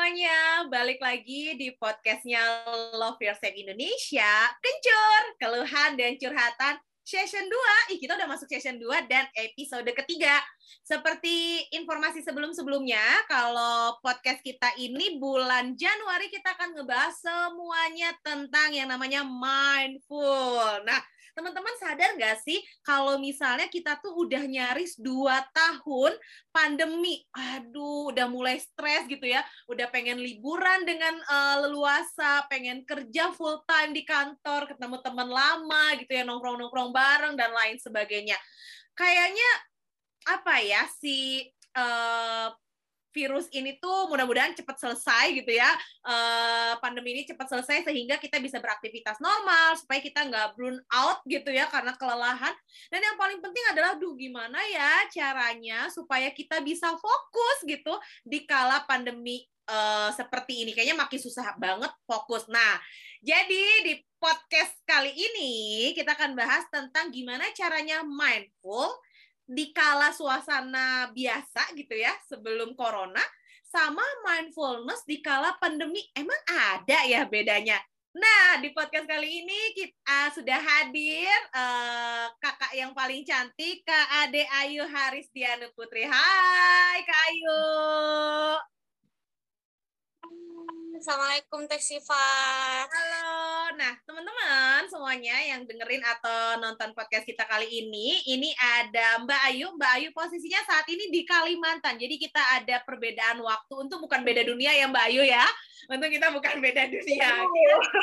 semuanya, balik lagi di podcastnya Love Yourself Indonesia. Kencur, keluhan dan curhatan session 2. Ih, kita udah masuk session 2 dan episode ketiga. Seperti informasi sebelum-sebelumnya, kalau podcast kita ini bulan Januari kita akan ngebahas semuanya tentang yang namanya mindful. Nah, teman-teman sadar nggak sih kalau misalnya kita tuh udah nyaris dua tahun pandemi, aduh udah mulai stres gitu ya, udah pengen liburan dengan uh, leluasa, pengen kerja full time di kantor, ketemu teman lama gitu ya, nongkrong-nongkrong bareng dan lain sebagainya. Kayaknya apa ya si uh, virus ini tuh mudah-mudahan cepat selesai gitu ya. Uh, pandemi ini cepat selesai sehingga kita bisa beraktivitas normal supaya kita nggak burn out gitu ya karena kelelahan. Dan yang paling penting adalah duh gimana ya caranya supaya kita bisa fokus gitu di kala pandemi uh, seperti ini. Kayaknya makin susah banget fokus. Nah jadi di podcast kali ini kita akan bahas tentang gimana caranya mindful di kala suasana biasa gitu ya sebelum corona sama mindfulness di kala pandemi emang ada ya bedanya. Nah, di podcast kali ini kita sudah hadir uh, kakak yang paling cantik, Kak Ade Ayu Haris Dianu Putri. Hai, Kak Ayu. Assalamualaikum Teh Sifat. Halo. Nah, teman-teman semuanya yang dengerin atau nonton podcast kita kali ini, ini ada Mbak Ayu. Mbak Ayu posisinya saat ini di Kalimantan. Jadi kita ada perbedaan waktu untuk bukan beda dunia ya Mbak Ayu ya. Untuk kita bukan beda dunia.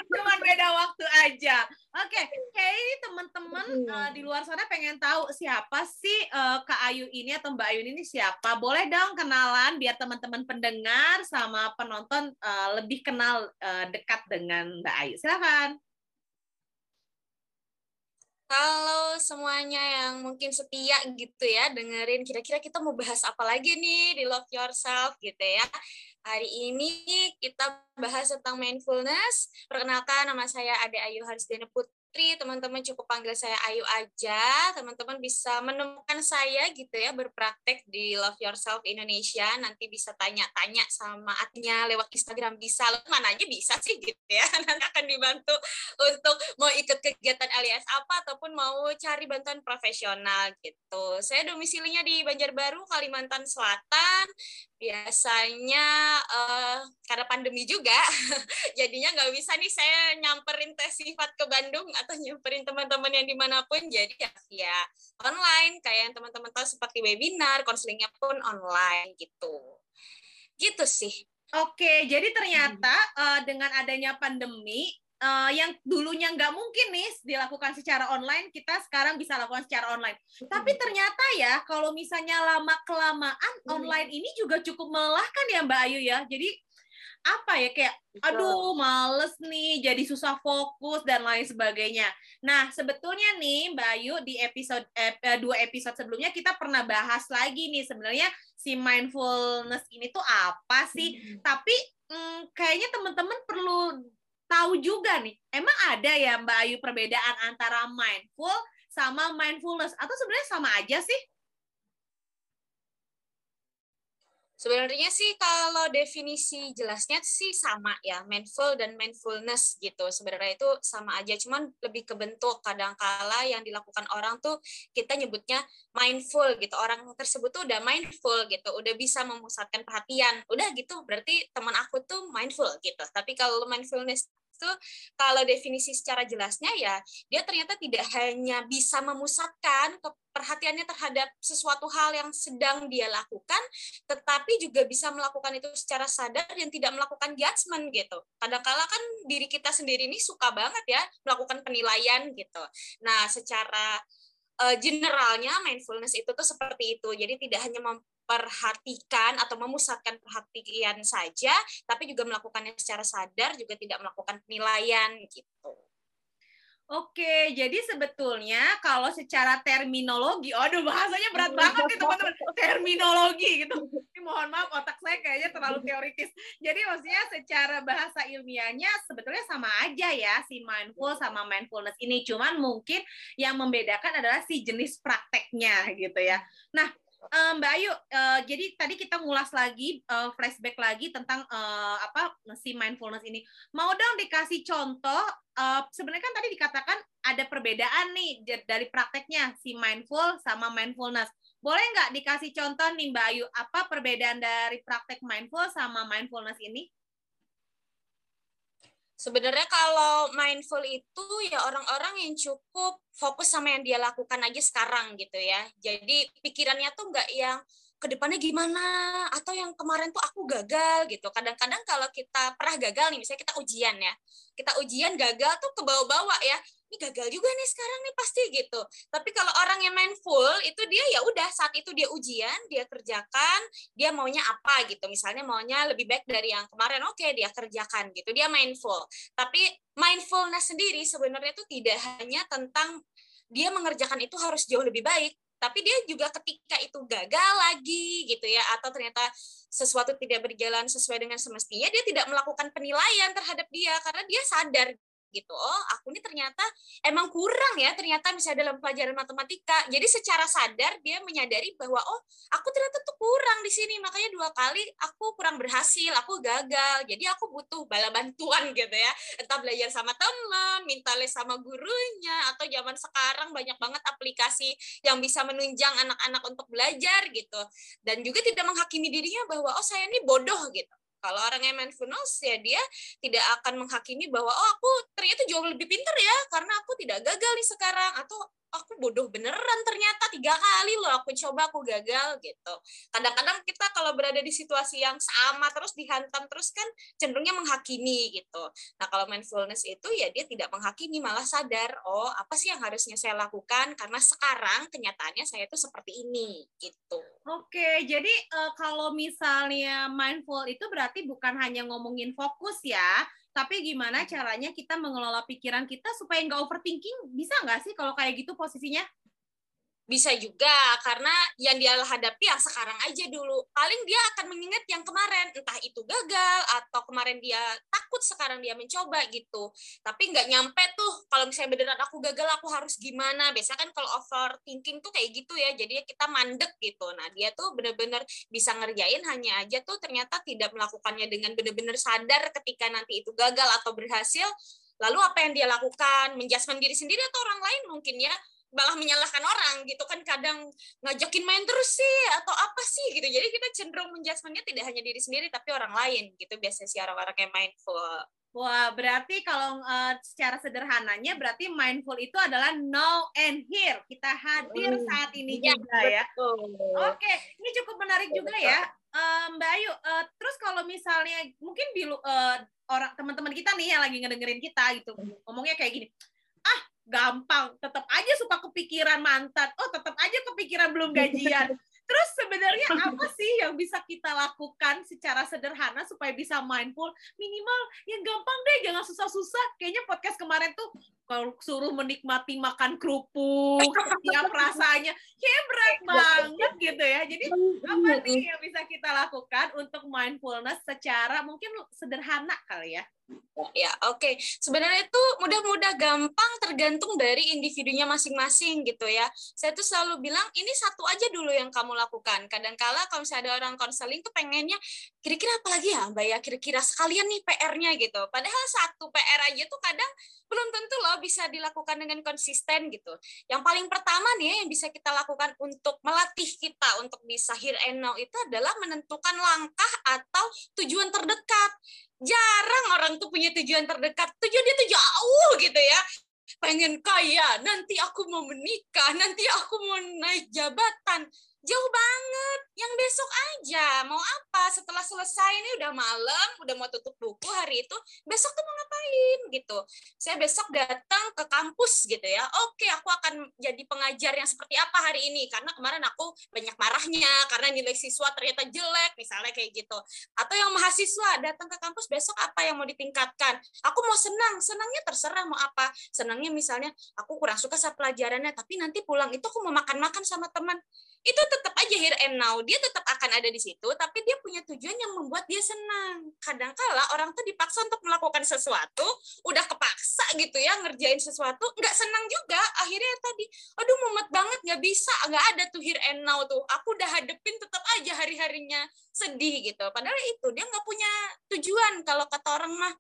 Cuma beda waktu aja. Oke, okay. kayak ini teman-teman uh, di luar sana pengen tahu siapa sih uh, Kak Ayu ini atau Mbak Ayu ini siapa? Boleh dong kenalan biar teman-teman pendengar sama penonton uh, lebih kenal uh, dekat dengan Mbak Ayu. Silakan. Halo semuanya yang mungkin setia gitu ya dengerin kira-kira kita mau bahas apa lagi nih di Love Yourself gitu ya. Hari ini kita bahas tentang mindfulness. Perkenalkan nama saya Ade Ayu Harisdana Putri Putri, teman-teman cukup panggil saya Ayu aja. Teman-teman bisa menemukan saya gitu ya berpraktek di Love Yourself Indonesia. Nanti bisa tanya-tanya sama adnya lewat Instagram bisa. Mana aja bisa sih gitu ya. Nanti akan dibantu untuk mau ikut kegiatan alias apa ataupun mau cari bantuan profesional gitu. Saya domisilinya di Banjarbaru, Kalimantan Selatan. Biasanya uh, karena pandemi juga, jadinya nggak bisa nih saya nyamperin tes sifat ke Bandung atau nyamperin teman-teman yang di mana pun jadi ya via online. Kayak yang teman-teman tahu seperti webinar konselingnya pun online gitu. Gitu sih. Oke jadi ternyata hmm. uh, dengan adanya pandemi uh, yang dulunya nggak mungkin nih dilakukan secara online, kita sekarang bisa lakukan secara online. Tapi ternyata ya, kalau misalnya lama kelamaan online ini juga cukup melelahkan ya Mbak Ayu ya. Jadi apa ya kayak aduh males nih jadi susah fokus dan lain sebagainya. Nah sebetulnya nih Mbak Ayu di episode eh, dua episode sebelumnya kita pernah bahas lagi nih sebenarnya si mindfulness ini tuh apa sih? Hmm. Tapi hmm, kayaknya teman-teman perlu tahu juga nih emang ada ya Mbak Ayu perbedaan antara mindful sama mindfulness atau sebenarnya sama aja sih? Sebenarnya sih kalau definisi jelasnya sih sama ya, mindful dan mindfulness gitu. Sebenarnya itu sama aja, cuman lebih ke bentuk. Kadangkala yang dilakukan orang tuh kita nyebutnya mindful gitu. Orang tersebut tuh udah mindful gitu, udah bisa memusatkan perhatian. Udah gitu, berarti teman aku tuh mindful gitu. Tapi kalau mindfulness itu kalau definisi secara jelasnya ya dia ternyata tidak hanya bisa memusatkan perhatiannya terhadap sesuatu hal yang sedang dia lakukan tetapi juga bisa melakukan itu secara sadar dan tidak melakukan judgment gitu. Kadang-kala kan diri kita sendiri ini suka banget ya melakukan penilaian gitu. Nah, secara uh, generalnya mindfulness itu tuh seperti itu. Jadi tidak hanya memperhatikan atau memusatkan perhatian saja, tapi juga melakukannya secara sadar, juga tidak melakukan penilaian gitu. Oke, jadi sebetulnya kalau secara terminologi, aduh bahasanya berat banget nih teman-teman, terminologi gitu. Ini mohon maaf otak saya kayaknya terlalu teoritis. Jadi maksudnya secara bahasa ilmiahnya sebetulnya sama aja ya si mindful sama mindfulness ini, cuman mungkin yang membedakan adalah si jenis prakteknya gitu ya. Nah, Mbak Ayu, uh, jadi tadi kita ngulas lagi, uh, flashback lagi tentang uh, apa si mindfulness ini. Mau dong dikasih contoh. Uh, Sebenarnya kan tadi dikatakan ada perbedaan nih dari prakteknya si mindful sama mindfulness. Boleh nggak dikasih contoh nih Mbak Ayu, apa perbedaan dari praktek mindful sama mindfulness ini? Sebenarnya kalau mindful itu ya orang-orang yang cukup fokus sama yang dia lakukan aja sekarang gitu ya. Jadi pikirannya tuh nggak yang ke depannya gimana atau yang kemarin tuh aku gagal gitu. Kadang-kadang kalau kita pernah gagal nih, misalnya kita ujian ya, kita ujian gagal tuh ke bawah-bawah ya ini gagal juga nih sekarang nih pasti gitu. Tapi kalau orang yang mindful itu dia ya udah saat itu dia ujian, dia kerjakan, dia maunya apa gitu. Misalnya maunya lebih baik dari yang kemarin, oke okay, dia kerjakan gitu. Dia mindful. Tapi mindfulness sendiri sebenarnya itu tidak hanya tentang dia mengerjakan itu harus jauh lebih baik, tapi dia juga ketika itu gagal lagi gitu ya atau ternyata sesuatu tidak berjalan sesuai dengan semestinya dia tidak melakukan penilaian terhadap dia karena dia sadar gitu. Oh aku ini ternyata emang kurang ya ternyata misalnya dalam pelajaran matematika. Jadi secara sadar dia menyadari bahwa oh aku ternyata tuh kurang di sini. Makanya dua kali aku kurang berhasil aku gagal. Jadi aku butuh bala bantuan gitu ya. Entah belajar sama teman minta les sama gurunya atau zaman sekarang banyak banget aplikasi yang bisa menunjang anak-anak untuk belajar gitu. Dan juga tidak menghakimi dirinya bahwa oh saya ini bodoh gitu kalau orang yang mindfulness ya dia tidak akan menghakimi bahwa oh aku ternyata jauh lebih pintar ya karena aku tidak gagal nih sekarang atau aku bodoh beneran ternyata tiga kali loh aku coba aku gagal gitu. Kadang-kadang kita kalau berada di situasi yang sama terus dihantam terus kan cenderungnya menghakimi gitu. Nah kalau mindfulness itu ya dia tidak menghakimi malah sadar oh apa sih yang harusnya saya lakukan? Karena sekarang kenyataannya saya itu seperti ini gitu. Oke jadi uh, kalau misalnya mindful itu berarti bukan hanya ngomongin fokus ya tapi gimana caranya kita mengelola pikiran kita supaya nggak overthinking? Bisa nggak sih kalau kayak gitu posisinya bisa juga karena yang dia hadapi yang sekarang aja dulu. Paling dia akan mengingat yang kemarin. Entah itu gagal atau kemarin dia takut sekarang dia mencoba gitu. Tapi nggak nyampe tuh kalau misalnya beneran aku gagal aku harus gimana? Biasanya kan kalau overthinking tuh kayak gitu ya jadi kita mandek gitu. Nah dia tuh bener-bener bisa ngerjain hanya aja tuh ternyata tidak melakukannya dengan bener-bener sadar ketika nanti itu gagal atau berhasil. Lalu apa yang dia lakukan? Menjasmen diri sendiri atau orang lain mungkin ya malah menyalahkan orang gitu kan kadang ngajakin main terus sih atau apa sih gitu jadi kita cenderung menjudgementnya tidak hanya diri sendiri tapi orang lain gitu biasanya sih orang-orang yang mindful Wah, berarti kalau uh, secara sederhananya berarti mindful itu adalah now and here. Kita hadir saat ini ya, juga ya. Oke, ini cukup menarik juga ya. Uh, Mbak Ayu, uh, terus kalau misalnya mungkin di uh, orang teman-teman kita nih yang lagi ngedengerin kita gitu, ngomongnya kayak gini. Gampang. Tetap aja suka kepikiran mantan. Oh tetap aja kepikiran belum gajian. Terus sebenarnya apa sih yang bisa kita lakukan secara sederhana supaya bisa mindful? Minimal yang gampang deh jangan susah-susah. Kayaknya podcast kemarin tuh kalau suruh menikmati makan kerupuk setiap rasanya kayak berat banget gitu ya. Jadi apa nih yang bisa kita lakukan untuk mindfulness secara mungkin sederhana kali ya Ya, oke. Okay. Sebenarnya itu mudah-mudah gampang tergantung dari individunya masing-masing gitu ya. Saya tuh selalu bilang ini satu aja dulu yang kamu lakukan. Kadang-kala kalau misalnya ada orang konseling tuh pengennya kira-kira apa lagi ya Mbak ya kira-kira sekalian nih PR-nya gitu. Padahal satu PR aja tuh kadang belum tentu loh bisa dilakukan dengan konsisten gitu. Yang paling pertama nih yang bisa kita lakukan untuk melatih kita untuk bisa here and now itu adalah menentukan langkah atau tujuan terdekat jarang orang tuh punya tujuan terdekat. Tujuan dia tuh jauh gitu ya. Pengen kaya nanti aku mau menikah nanti aku mau naik jabatan jauh banget. Yang besok aja. Mau apa? Setelah selesai ini udah malam udah mau tutup buku hari itu besok tuh mau ngapain gitu. Saya besok datang ke kampus gitu ya. Oke aku akan jadi pengajar yang seperti apa hari ini. Karena kemarin aku banyak marahnya karena nilai siswa ternyata jelek misalnya kayak gitu. Atau yang mahasiswa datang ke kampus besok apa yang mau ditingkatkan? Aku mau senang. Senangnya terserah mau apa. Senangnya misalnya aku kurang suka sama pelajarannya tapi nanti pulang itu aku mau makan-makan sama teman. Itu tetap aja here and now dia tetap akan ada di situ tapi dia punya tujuan yang membuat dia senang. Kadangkala orang tuh dipaksa untuk melakukan sesuatu udah kepaksa gitu ya ngerjain sesuatu nggak senang juga. Akhirnya tadi aduh mumet banget nggak bisa nggak ada tuh here and now tuh. Aku udah hadepin tetap aja hari harinya sedih gitu. Padahal itu dia nggak punya tujuan. Kalau kata orang mah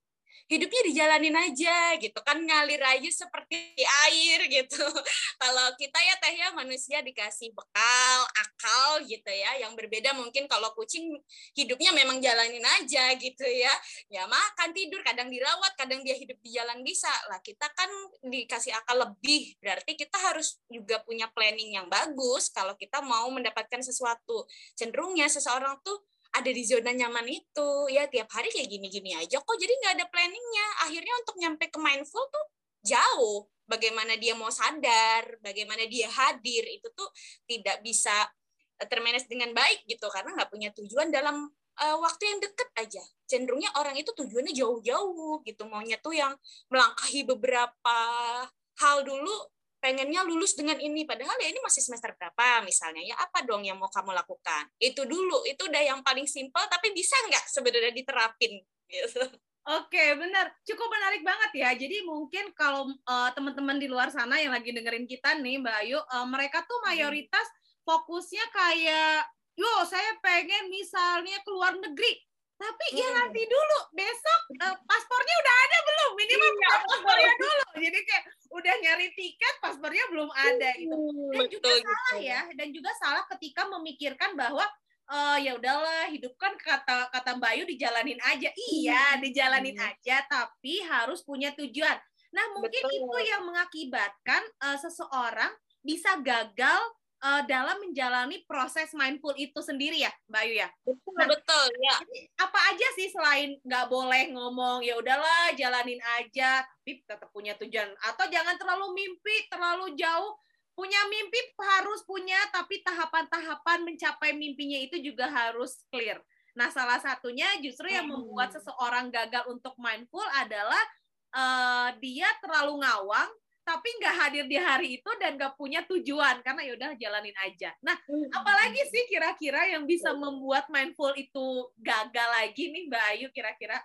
hidupnya dijalanin aja gitu kan ngalir aja seperti air gitu. Kalau kita ya teh ya manusia dikasih bekal akal gitu ya yang berbeda mungkin kalau kucing hidupnya memang jalanin aja gitu ya. Ya makan tidur kadang dirawat kadang dia hidup di jalan bisa. Lah kita kan dikasih akal lebih berarti kita harus juga punya planning yang bagus kalau kita mau mendapatkan sesuatu. Cenderungnya seseorang tuh ada di zona nyaman itu. Ya tiap hari kayak gini-gini aja kok. Jadi nggak ada planningnya. Akhirnya untuk nyampe ke mindful tuh jauh. Bagaimana dia mau sadar bagaimana dia hadir itu tuh tidak bisa eh, termanage dengan baik gitu. Karena nggak punya tujuan dalam uh, waktu yang deket aja. Cenderungnya orang itu tujuannya jauh-jauh gitu. Maunya tuh yang melangkahi beberapa hal dulu pengennya lulus dengan ini padahal ya ini masih semester berapa misalnya ya apa dong yang mau kamu lakukan itu dulu itu udah yang paling simpel tapi bisa nggak sebenarnya diterapin gitu Oke, benar. Cukup menarik banget ya. Jadi mungkin kalau uh, teman-teman di luar sana yang lagi dengerin kita nih, Mbak Ayu, uh, mereka tuh hmm. mayoritas fokusnya kayak, yo saya pengen misalnya keluar negeri. Tapi ya hmm. ya nanti dulu, besok uh, paspornya udah ada belum? Minimal iya, paspornya dulu. Jadi kayak udah nyari tiket paspornya belum ada itu dan Betul, juga gitu. salah ya dan juga salah ketika memikirkan bahwa uh, ya udahlah hidup kan kata kata Bayu dijalanin aja iya dijalanin hmm. aja tapi harus punya tujuan nah mungkin Betul. itu yang mengakibatkan uh, seseorang bisa gagal uh, dalam menjalani proses mindful itu sendiri ya, Mbak Ayu ya. Betul, nah, betul ya. Apa aja sih selain nggak boleh ngomong ya udahlah jalanin aja, tapi tetap punya tujuan atau jangan terlalu mimpi terlalu jauh. Punya mimpi harus punya, tapi tahapan-tahapan mencapai mimpinya itu juga harus clear. Nah, salah satunya justru yang membuat hmm. seseorang gagal untuk mindful adalah uh, dia terlalu ngawang tapi nggak hadir di hari itu dan nggak punya tujuan karena ya udah jalanin aja. Nah, hmm. apalagi sih kira-kira yang bisa membuat mindful itu gagal lagi nih Mbak Ayu kira-kira?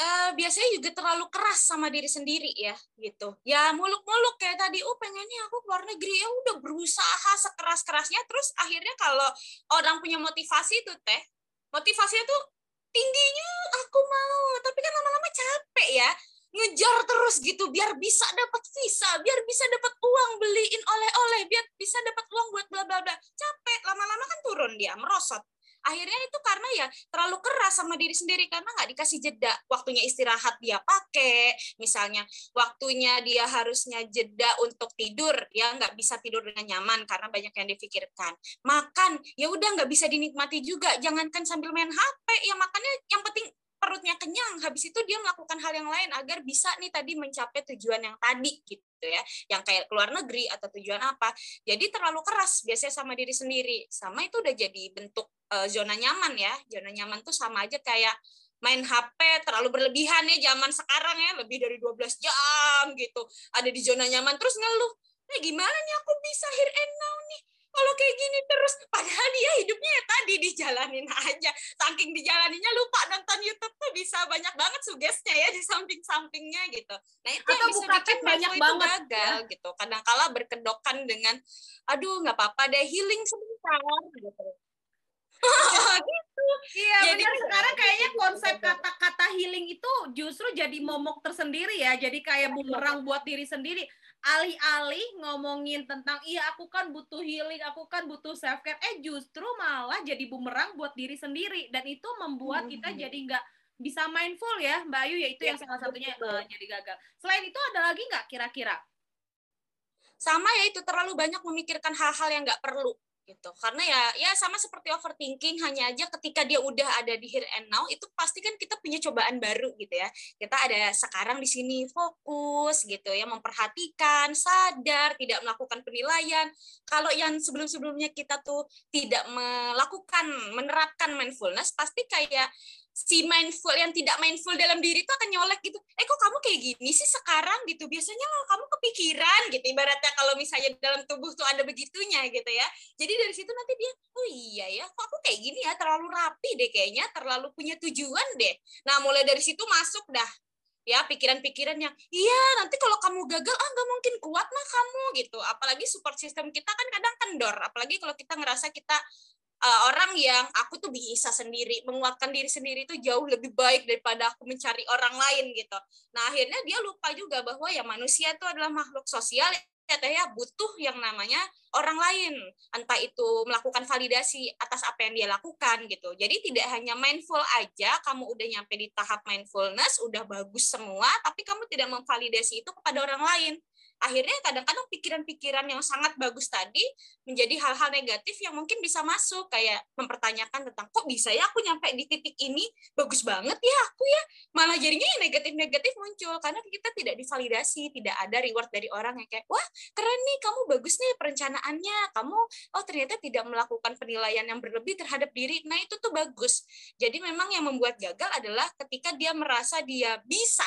Uh, biasanya juga terlalu keras sama diri sendiri ya gitu ya muluk-muluk kayak tadi oh pengennya aku keluar negeri ya udah berusaha sekeras-kerasnya terus akhirnya kalau orang punya motivasi itu teh motivasinya tuh tingginya aku mau tapi kan lama-lama capek ya ngejar terus gitu biar bisa dapat visa, biar bisa dapat uang beliin oleh-oleh, biar bisa dapat uang buat bla bla bla. Capek, lama-lama kan turun dia, merosot. Akhirnya itu karena ya terlalu keras sama diri sendiri karena nggak dikasih jeda. Waktunya istirahat dia pakai, misalnya waktunya dia harusnya jeda untuk tidur, ya nggak bisa tidur dengan nyaman karena banyak yang difikirkan. Makan, ya udah nggak bisa dinikmati juga. Jangankan sambil main HP, ya makannya yang penting perutnya kenyang habis itu dia melakukan hal yang lain agar bisa nih tadi mencapai tujuan yang tadi gitu ya. Yang kayak keluar negeri atau tujuan apa. Jadi terlalu keras biasanya sama diri sendiri. Sama itu udah jadi bentuk uh, zona nyaman ya. Zona nyaman tuh sama aja kayak main HP terlalu berlebihan ya zaman sekarang ya. Lebih dari 12 jam gitu. Ada di zona nyaman terus ngeluh. Nah gimana nih aku bisa here and now nih kalau kayak gini terus padahal dia hidupnya ya tadi dijalanin aja saking dijalaninya lupa nonton YouTube tuh bisa banyak banget sugesnya ya di samping-sampingnya gitu nah itu Atau yang bisa bikin banyak itu banget gagal ya. gitu kadang-kala berkedokan dengan aduh nggak apa-apa deh healing sebentar gitu gitu. Iya, jadi benar. sekarang kayaknya konsep kata-kata healing itu justru jadi momok tersendiri ya. Jadi kayak bumerang buat diri sendiri alih-alih ngomongin tentang iya aku kan butuh healing, aku kan butuh self care, eh justru malah jadi bumerang buat diri sendiri dan itu membuat hmm. kita jadi nggak bisa mindful ya Mbak Ayu yaitu ya, yang salah satunya uh, jadi gagal. Selain itu ada lagi nggak kira-kira? Sama ya itu terlalu banyak memikirkan hal-hal yang nggak perlu gitu. Karena ya ya sama seperti overthinking hanya aja ketika dia udah ada di here and now itu pasti kan kita punya cobaan baru gitu ya. Kita ada sekarang di sini fokus gitu ya memperhatikan sadar tidak melakukan penilaian. Kalau yang sebelum sebelumnya kita tuh tidak melakukan menerapkan mindfulness pasti kayak si mindful yang tidak mindful dalam diri itu akan nyolek gitu. Eh kok kamu kayak gini sih sekarang gitu? Biasanya lo kamu kepikiran gitu ibaratnya kalau misalnya dalam tubuh tuh ada begitunya gitu ya. Jadi dari situ nanti dia oh iya ya kok aku kayak gini ya? Terlalu rapi deh kayaknya terlalu punya tujuan deh. Nah mulai dari situ masuk dah ya pikiran-pikiran yang iya nanti kalau kamu gagal ah nggak mungkin kuat mah kamu gitu. Apalagi support system kita kan kadang kendor apalagi kalau kita ngerasa kita uh, orang yang aku tuh bisa sendiri menguatkan diri sendiri itu jauh lebih baik daripada aku mencari orang lain gitu. Nah akhirnya dia lupa juga bahwa ya manusia itu adalah makhluk sosial ya butuh yang namanya orang lain. Entah itu melakukan validasi atas apa yang dia lakukan gitu. Jadi tidak hanya mindful aja kamu udah nyampe di tahap mindfulness udah bagus semua tapi kamu tidak memvalidasi itu kepada orang lain akhirnya kadang-kadang pikiran-pikiran yang sangat bagus tadi menjadi hal-hal negatif yang mungkin bisa masuk. Kayak mempertanyakan tentang kok bisa ya aku nyampe di titik ini? Bagus banget ya aku ya. Malah jadinya yang negatif-negatif muncul. Karena kita tidak divalidasi tidak ada reward dari orang yang kayak wah keren nih kamu bagus nih perencanaannya. Kamu oh ternyata tidak melakukan penilaian yang berlebih terhadap diri. Nah itu tuh bagus. Jadi memang yang membuat gagal adalah ketika dia merasa dia bisa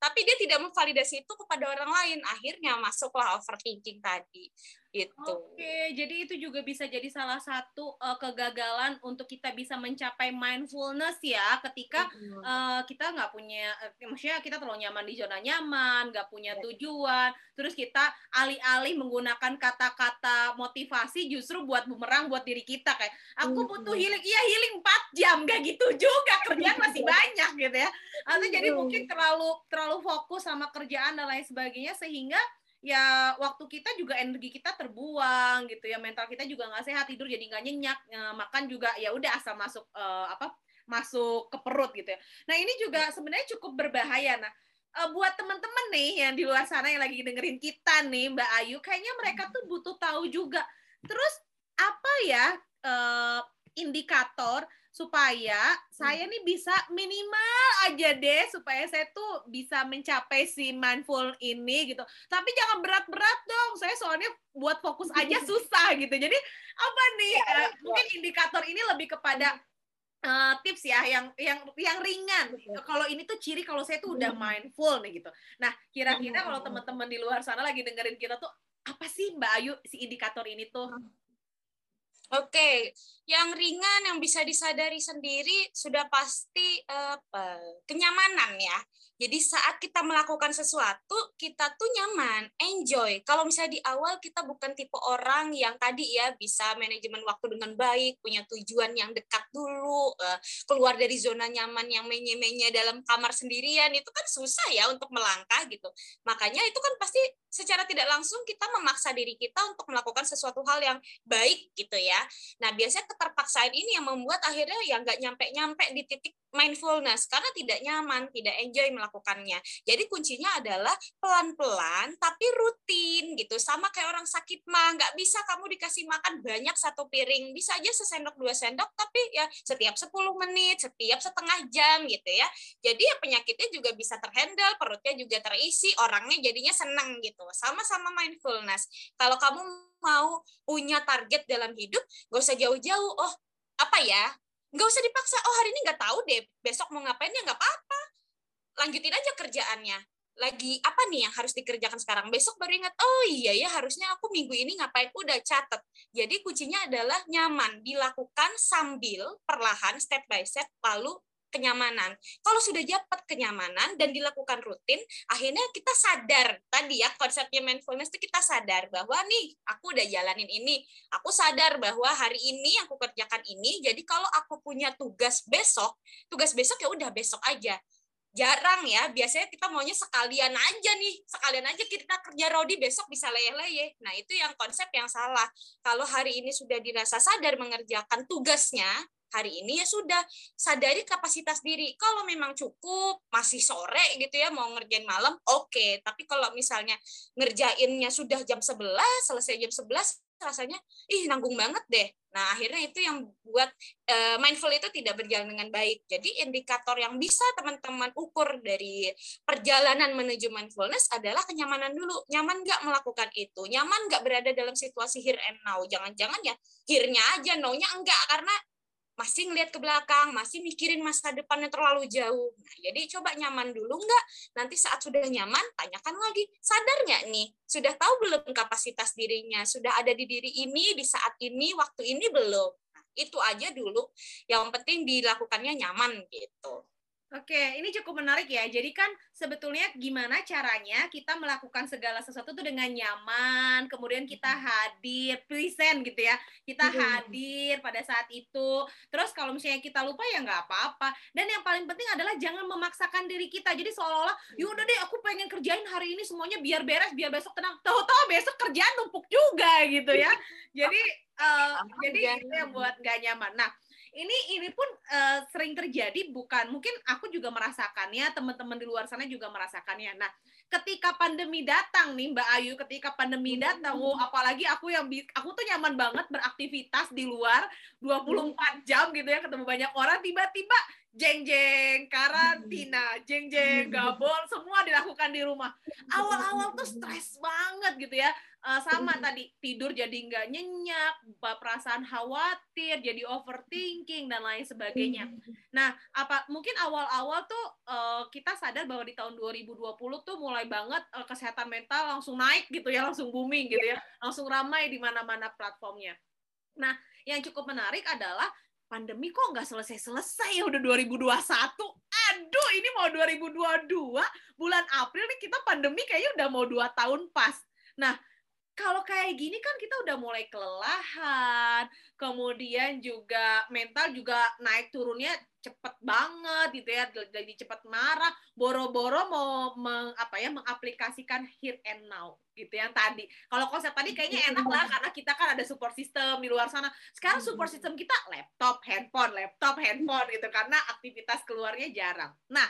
tapi dia tidak memvalidasi itu kepada orang lain. Akhirnya masuklah overthinking tadi. Itu. Oke, jadi itu juga bisa jadi salah satu uh, kegagalan untuk kita bisa mencapai mindfulness ya, ketika uh, kita nggak punya, uh, maksudnya kita terlalu nyaman di zona nyaman, nggak punya yeah. tujuan, terus kita alih-alih menggunakan kata-kata motivasi justru buat bumerang buat diri kita kayak, aku butuh healing, iya healing 4 jam, gak gitu juga, kerjaan masih banyak gitu ya, atau jadi mungkin terlalu terlalu fokus sama kerjaan dan lain sebagainya sehingga ya waktu kita juga energi kita terbuang gitu ya mental kita juga nggak sehat tidur jadi nggak nyenyak ya, makan juga ya udah asal masuk uh, apa masuk ke perut gitu ya. Nah ini juga sebenarnya cukup berbahaya. Nah uh, buat teman-teman nih yang di luar sana yang lagi dengerin kita nih Mbak Ayu kayaknya mereka tuh butuh tahu juga. Terus apa ya uh, indikator supaya saya nih bisa minimal aja deh supaya saya tuh bisa mencapai si mindful ini gitu. Tapi jangan berat-berat dong. Saya soalnya buat fokus aja susah gitu. Jadi apa nih ya, uh, mungkin indikator ini lebih kepada uh, tips ya yang yang yang ringan. Kalau ini tuh ciri kalau saya tuh udah mindful nih gitu. Nah, kira-kira kalau teman-teman di luar sana lagi dengerin kita tuh apa sih Mbak Ayu si indikator ini tuh? Oke, yang ringan yang bisa disadari sendiri sudah pasti apa? kenyamanan ya. Jadi saat kita melakukan sesuatu, kita tuh nyaman, enjoy. Kalau misalnya di awal kita bukan tipe orang yang tadi ya bisa manajemen waktu dengan baik, punya tujuan yang dekat dulu, eh, keluar dari zona nyaman yang menye-menye dalam kamar sendirian, itu kan susah ya untuk melangkah gitu. Makanya itu kan pasti secara tidak langsung kita memaksa diri kita untuk melakukan sesuatu hal yang baik gitu ya. Nah biasanya keterpaksaan ini yang membuat akhirnya ya nggak nyampe-nyampe di titik mindfulness karena tidak nyaman, tidak enjoy melakukannya. Jadi kuncinya adalah pelan-pelan tapi rutin gitu. Sama kayak orang sakit mah, nggak bisa kamu dikasih makan banyak satu piring, bisa aja sesendok dua sendok tapi ya setiap 10 menit, setiap setengah jam gitu ya. Jadi ya penyakitnya juga bisa terhandle, perutnya juga terisi, orangnya jadinya senang gitu. Sama-sama mindfulness. Kalau kamu mau punya target dalam hidup, gak usah jauh-jauh. Oh, apa ya? nggak usah dipaksa oh hari ini nggak tahu deh besok mau ngapain ya nggak apa-apa lanjutin aja kerjaannya lagi apa nih yang harus dikerjakan sekarang besok baru ingat oh iya ya harusnya aku minggu ini ngapain udah catet jadi kuncinya adalah nyaman dilakukan sambil perlahan step by step lalu kenyamanan. Kalau sudah dapat kenyamanan dan dilakukan rutin, akhirnya kita sadar tadi ya konsepnya mindfulness itu kita sadar bahwa nih aku udah jalanin ini, aku sadar bahwa hari ini aku kerjakan ini. Jadi kalau aku punya tugas besok, tugas besok ya udah besok aja. Jarang ya, biasanya kita maunya sekalian aja nih, sekalian aja kita kerja rodi besok bisa leyeh-leyeh. Nah itu yang konsep yang salah. Kalau hari ini sudah dirasa sadar mengerjakan tugasnya, hari ini ya sudah sadari kapasitas diri. Kalau memang cukup masih sore gitu ya mau ngerjain malam, oke. Okay. Tapi kalau misalnya ngerjainnya sudah jam 11, selesai jam 11 rasanya ih nanggung banget deh. Nah, akhirnya itu yang buat uh, mindful itu tidak berjalan dengan baik. Jadi indikator yang bisa teman-teman ukur dari perjalanan menuju mindfulness adalah kenyamanan dulu. Nyaman nggak melakukan itu? Nyaman nggak berada dalam situasi here and now? Jangan-jangan ya here-nya aja, no-nya enggak karena masih ngelihat ke belakang, masih mikirin masa depannya terlalu jauh. Nah, jadi coba nyaman dulu nggak? Nanti saat sudah nyaman, tanyakan lagi, sadar nggak nih? Sudah tahu belum kapasitas dirinya? Sudah ada di diri ini, di saat ini, waktu ini belum? Nah, itu aja dulu. Yang penting dilakukannya nyaman gitu. Oke, ini cukup menarik ya. Jadi kan sebetulnya gimana caranya kita melakukan segala sesuatu itu dengan nyaman, kemudian kita hadir, present gitu ya. Kita hadir pada saat itu. Terus kalau misalnya kita lupa ya nggak apa-apa. Dan yang paling penting adalah jangan memaksakan diri kita. Jadi seolah-olah, yaudah deh aku pengen kerjain hari ini semuanya biar beres, biar besok tenang. Tahu-tahu besok kerjaan numpuk juga gitu ya. Jadi uh, jadi itu yang buat nggak nyaman. Nah, ini ini pun uh, sering terjadi bukan mungkin aku juga merasakannya teman-teman di luar sana juga merasakannya nah ketika pandemi datang nih Mbak Ayu ketika pandemi hmm. datang oh, apalagi aku yang aku tuh nyaman banget beraktivitas di luar 24 jam gitu ya ketemu banyak orang tiba-tiba jeng jeng karantina. Jeng jeng gabol. Semua dilakukan di rumah. Awal-awal tuh stres banget gitu ya. Uh, sama tadi tidur jadi nggak nyenyak perasaan khawatir jadi overthinking dan lain sebagainya. Nah apa mungkin awal-awal tuh uh, kita sadar bahwa di tahun 2020 tuh mulai banget uh, kesehatan mental langsung naik gitu ya langsung booming gitu ya. Langsung ramai di mana-mana platformnya. Nah yang cukup menarik adalah pandemi kok nggak selesai-selesai ya udah 2021. Aduh, ini mau 2022, bulan April nih kita pandemi kayaknya udah mau dua tahun pas. Nah, kalau kayak gini kan kita udah mulai kelelahan, kemudian juga mental juga naik turunnya cepet banget gitu ya, jadi cepet marah, boro-boro mau meng, apa ya mengaplikasikan here and now gitu yang tadi. Kalau konsep tadi kayaknya enak lah karena kita kan ada support system di luar sana. Sekarang support system kita laptop, handphone, laptop, handphone gitu karena aktivitas keluarnya jarang. Nah,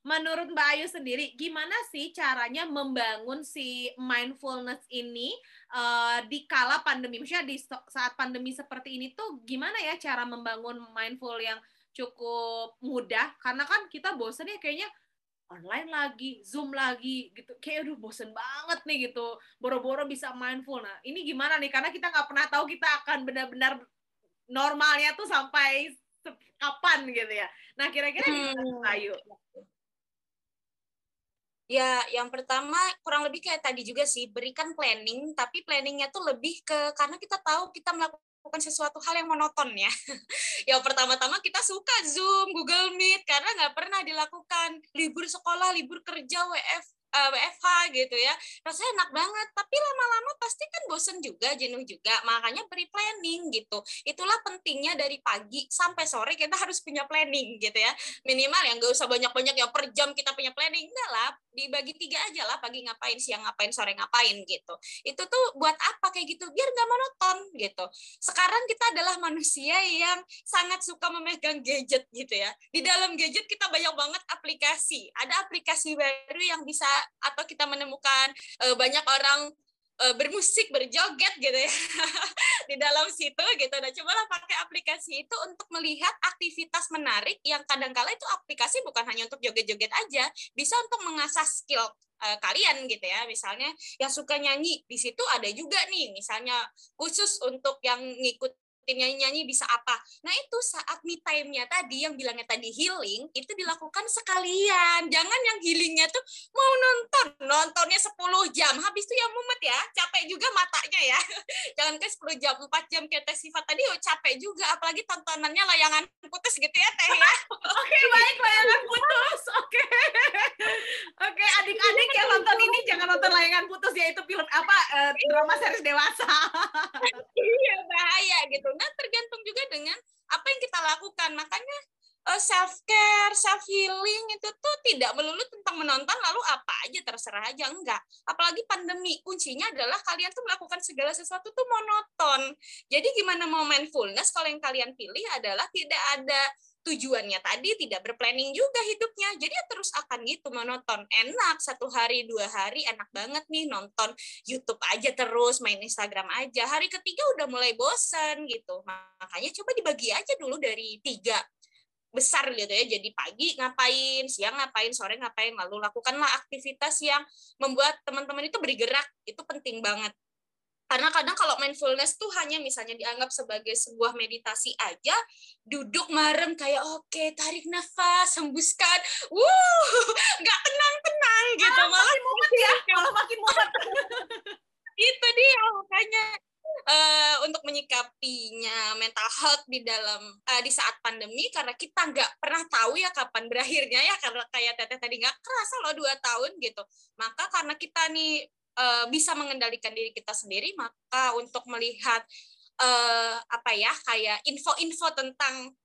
menurut Mbak Ayu sendiri, gimana sih caranya membangun si mindfulness ini uh, di kala pandemi? Maksudnya di saat pandemi seperti ini tuh gimana ya cara membangun mindful yang cukup mudah? Karena kan kita bosen ya kayaknya online lagi, Zoom lagi gitu. Kayak aduh bosen banget nih gitu. Boro-boro bisa mindful. Nah, ini gimana nih? Karena kita nggak pernah tahu kita akan benar-benar normalnya tuh sampai kapan gitu ya. Nah, kira-kira hmm. gimana Ayu? Ya, yang pertama kurang lebih kayak tadi juga sih, berikan planning, tapi planningnya tuh lebih ke karena kita tahu kita melakukan sesuatu hal yang monoton ya. yang pertama-tama kita suka Zoom, Google Meet, karena nggak pernah dilakukan. Libur sekolah, libur kerja, WF, uh, eh, WFH gitu ya. Rasanya enak banget tapi lama-lama pasti kan bosen juga jenuh juga. Makanya beri planning gitu. Itulah pentingnya dari pagi sampai sore kita harus punya planning gitu ya. Minimal yang gak usah banyak-banyak ya per jam kita punya planning. Enggak lah dibagi tiga aja lah pagi ngapain siang ngapain sore ngapain gitu. Itu tuh buat apa kayak gitu? Biar nggak monoton gitu. Sekarang kita adalah manusia yang sangat suka memegang gadget gitu ya. Di dalam gadget kita banyak banget aplikasi. Ada aplikasi baru yang bisa atau kita menemukan uh, banyak orang uh, bermusik berjoget gitu ya di dalam situ gitu. Nah cobalah pakai aplikasi itu untuk melihat aktivitas menarik yang kadang-kala itu aplikasi bukan hanya untuk joget-joget aja bisa untuk mengasah skill uh, kalian gitu ya. Misalnya yang suka nyanyi di situ ada juga nih misalnya khusus untuk yang ngikut nyanyi-nyanyi bisa apa. Nah itu saat me time-nya tadi yang bilangnya tadi healing itu dilakukan sekalian. Jangan yang healingnya tuh mau nonton, nontonnya 10 jam. Habis itu ya mumet ya, capek juga matanya ya. Jangan ke 10 jam, 4 jam kayak sifat tadi oh capek juga. Apalagi tontonannya layangan putus gitu ya Teh ya. Oke baik layangan putus. Oke. Oke adik-adik yang nonton ini jangan nonton layangan putus ya itu film apa uh, drama series dewasa. iya bahaya gitu nah tergantung juga dengan apa yang kita lakukan. Makanya eh, self care self healing itu tuh tidak melulu tentang menonton lalu apa aja terserah aja enggak. Apalagi pandemi kuncinya adalah kalian tuh melakukan segala sesuatu tuh monoton. Jadi gimana mau mindfulness kalau yang kalian pilih adalah tidak ada tujuannya tadi tidak berplanning juga hidupnya. Jadi ya terus akan gitu monoton. Enak satu hari dua hari enak banget nih nonton YouTube aja terus main Instagram aja. Hari ketiga udah mulai bosen gitu. Makanya coba dibagi aja dulu dari tiga besar gitu ya. Jadi pagi ngapain siang ngapain sore ngapain lalu lakukanlah aktivitas yang membuat teman-teman itu bergerak. Itu penting banget karena kadang kalau mindfulness tuh hanya misalnya dianggap sebagai sebuah meditasi aja duduk marem kayak oke okay, tarik nafas hembuskan. Wuh nggak tenang tenang gitu malah makin mumet ya malah makin mumet. Itu dia makanya. Uh, untuk menyikapinya mental health di dalam uh, di saat pandemi karena kita nggak pernah tahu ya kapan berakhirnya ya karena kayak teteh tadi nggak kerasa loh dua tahun gitu. Maka karena kita nih uh, bisa mengendalikan diri kita sendiri maka untuk melihat uh, apa ya kayak info-info tentang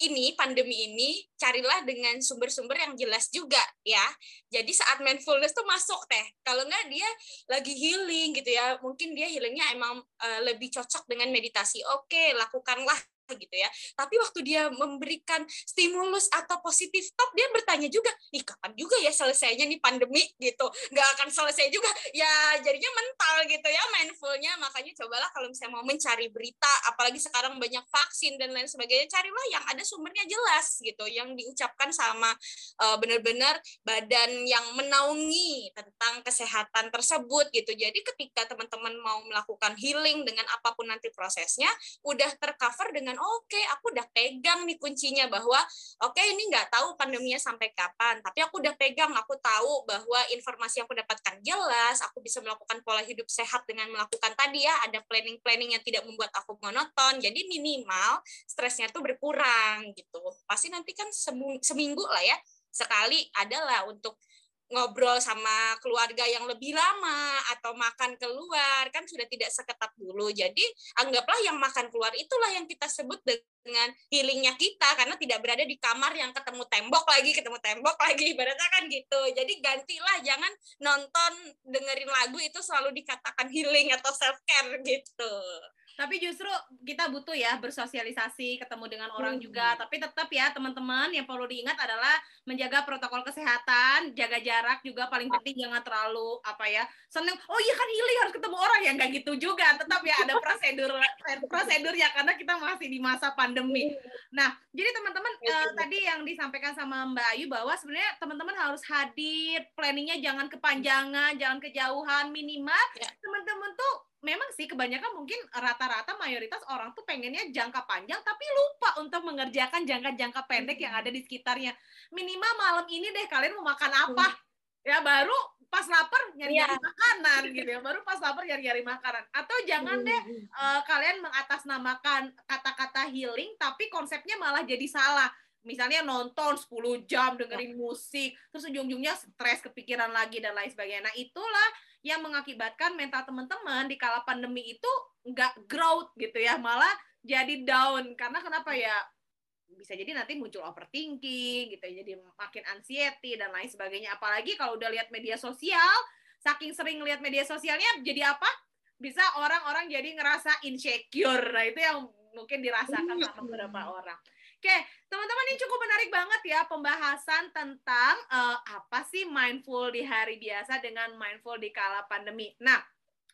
ini pandemi ini carilah dengan sumber-sumber yang jelas juga ya. Jadi saat mindfulness tuh masuk teh. Kalau nggak dia lagi healing gitu ya, mungkin dia healingnya emang uh, lebih cocok dengan meditasi. Oke, lakukanlah gitu ya. Tapi waktu dia memberikan stimulus atau positif talk, dia bertanya juga, nih kapan juga ya selesainya nih pandemi gitu. Nggak akan selesai juga. Ya jadinya mental gitu ya mindfulnya. Makanya cobalah kalau misalnya mau mencari berita, apalagi sekarang banyak vaksin dan lain sebagainya, carilah yang ada sumbernya jelas gitu, yang diucapkan sama uh, benar-benar badan yang menaungi tentang kesehatan tersebut gitu. Jadi ketika teman-teman mau melakukan healing dengan apa pun nanti prosesnya, udah tercover dengan oke okay, aku udah pegang nih kuncinya bahwa oke okay, ini nggak tahu pandeminya sampai kapan tapi aku udah pegang aku tahu bahwa informasi yang aku dapatkan jelas aku bisa melakukan pola hidup sehat dengan melakukan tadi ya ada planning planning yang tidak membuat aku monoton jadi minimal stresnya tuh berkurang gitu. Pasti nanti kan seminggu lah ya sekali adalah untuk ngobrol sama keluarga yang lebih lama atau makan keluar kan sudah tidak seketat dulu. Jadi anggaplah yang makan keluar itulah yang kita sebut dengan healingnya kita karena tidak berada di kamar yang ketemu tembok lagi, ketemu tembok lagi ibaratnya kan gitu. Jadi gantilah jangan nonton dengerin lagu itu selalu dikatakan healing atau self care gitu. Tapi justru kita butuh ya bersosialisasi, ketemu dengan orang hmm. juga. Tapi tetap ya teman-teman yang perlu diingat adalah menjaga protokol kesehatan, jaga jarak juga paling penting jangan terlalu apa ya seneng. Oh iya kan healing harus ketemu orang ya nggak gitu juga. Tetap ya ada prosedur prosedur ya karena kita masih di masa pandemi. Nah jadi teman-teman uh, tadi yang disampaikan sama Mbak Ayu bahwa sebenarnya teman-teman harus hadir, planningnya jangan kepanjangan, jangan kejauhan, minimal ya. teman-teman tuh memang sih kebanyakan mungkin rata-rata mayoritas orang tuh pengennya jangka panjang tapi lupa untuk mengerjakan jangka-jangka pendek yang ada di sekitarnya. Minimal malam ini deh kalian mau makan apa? Ya baru pas lapar nyari-nyari ya. makanan gitu ya. Baru pas lapar nyari-nyari makanan. Atau jangan deh uh, kalian mengatasnamakan kata-kata healing tapi konsepnya malah jadi salah misalnya nonton 10 jam dengerin musik terus ujung-ujungnya stres kepikiran lagi dan lain sebagainya. Nah itulah yang mengakibatkan mental teman-teman di kala pandemi itu nggak growth gitu ya malah jadi down. Karena kenapa ya? Bisa jadi nanti muncul overthinking gitu ya jadi makin anxiety dan lain sebagainya. Apalagi kalau udah lihat media sosial saking sering lihat media sosialnya jadi apa? Bisa orang-orang jadi ngerasa insecure. Nah itu yang mungkin dirasakan sama beberapa orang Oke, teman-teman ini cukup menarik banget ya pembahasan tentang uh, apa sih mindful di hari biasa dengan mindful di kala pandemi. Nah,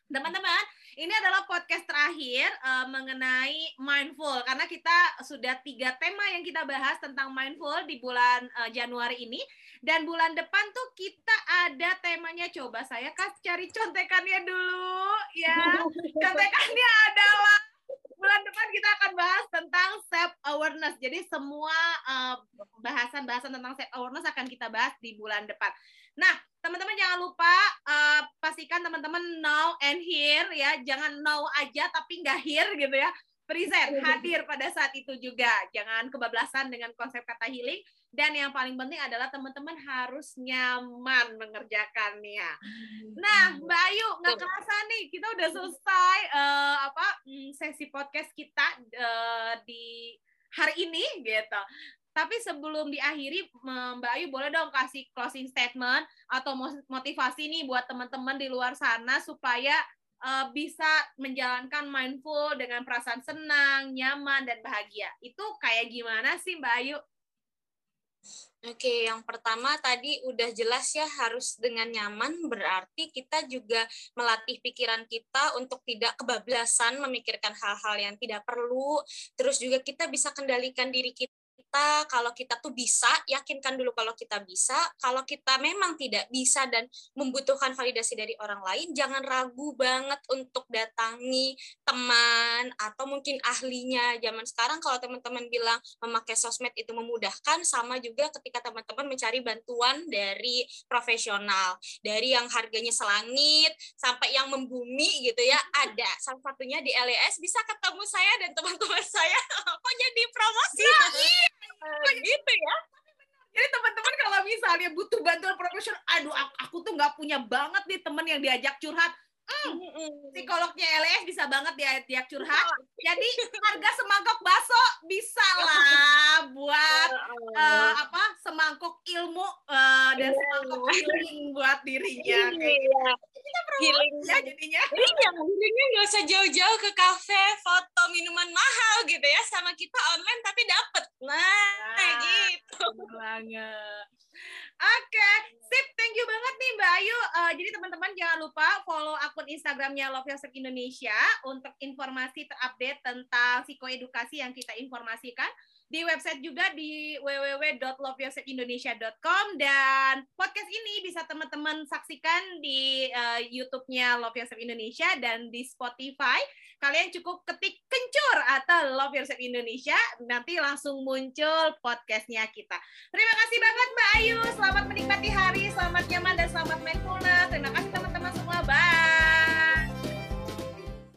teman-teman, ini adalah podcast terakhir uh, mengenai mindful karena kita sudah tiga tema yang kita bahas tentang mindful di bulan uh, Januari ini dan bulan depan tuh kita ada temanya coba saya kasih cari contekannya dulu ya. Contekannya adalah bulan depan kita akan bahas tentang self awareness. Jadi semua uh, bahasan-bahasan tentang self awareness akan kita bahas di bulan depan. Nah, teman-teman jangan lupa uh, pastikan teman-teman know and hear ya. Jangan know aja tapi nggak hear gitu ya. Present, hadir pada saat itu juga. Jangan kebablasan dengan konsep kata healing. Dan yang paling penting adalah teman-teman harus nyaman mengerjakannya. Nah, Mbak Ayu, nggak kerasa nih kita udah selesai uh, apa mm, sesi podcast kita uh, di hari ini gitu. Tapi sebelum diakhiri, Mbak Ayu boleh dong kasih closing statement atau motivasi nih buat teman-teman di luar sana supaya uh, bisa menjalankan mindful dengan perasaan senang, nyaman, dan bahagia. Itu kayak gimana sih Mbak Ayu? Oke, yang pertama tadi udah jelas ya harus dengan nyaman berarti kita juga melatih pikiran kita untuk tidak kebablasan memikirkan hal-hal yang tidak perlu. Terus juga kita bisa kendalikan diri kita kita kalau kita tuh bisa, yakinkan dulu kalau kita bisa. Kalau kita memang tidak bisa dan membutuhkan validasi dari orang lain, jangan ragu banget untuk datangi teman atau mungkin ahlinya. Zaman sekarang kalau teman-teman bilang memakai sosmed itu memudahkan, sama juga ketika teman-teman mencari bantuan dari profesional. Dari yang harganya selangit sampai yang membumi gitu ya, ada. Salah satunya di LES bisa ketemu saya dan teman-teman saya. Kok jadi promosi? Iya. Gitu ya. Jadi teman-teman kalau misalnya butuh bantuan profesional, aduh aku, tuh nggak punya banget nih teman yang diajak curhat. Hmm, psikolognya LS bisa banget dia tiap curhat. Jadi harga semangkok bakso bisa lah buat uh, apa semangkok ilmu uh, dan semangkok healing buat dirinya. Iya. Kita healing ya jadinya. Iya, healingnya nggak usah jauh-jauh ke kafe, foto minuman mahal gitu ya, sama kita online tapi dapet. Nah, nah gitu. Banget. Oke, okay. sip. Thank you banget nih Mbak Ayu. Uh, jadi teman-teman jangan lupa follow akun Instagramnya Love Yourself Indonesia untuk informasi terupdate tentang psikoedukasi yang kita informasikan di website juga di www.loveyourselfindonesia.com dan podcast ini bisa teman-teman saksikan di uh, YouTube-nya Love Yourself Indonesia dan di Spotify. Kalian cukup ketik kencur atau Love Yourself Indonesia, nanti langsung muncul podcastnya kita. Terima kasih banget Mbak Ayu, selamat menikmati hari, selamat nyaman dan selamat mindfulness. Terima kasih teman-teman semua, bye.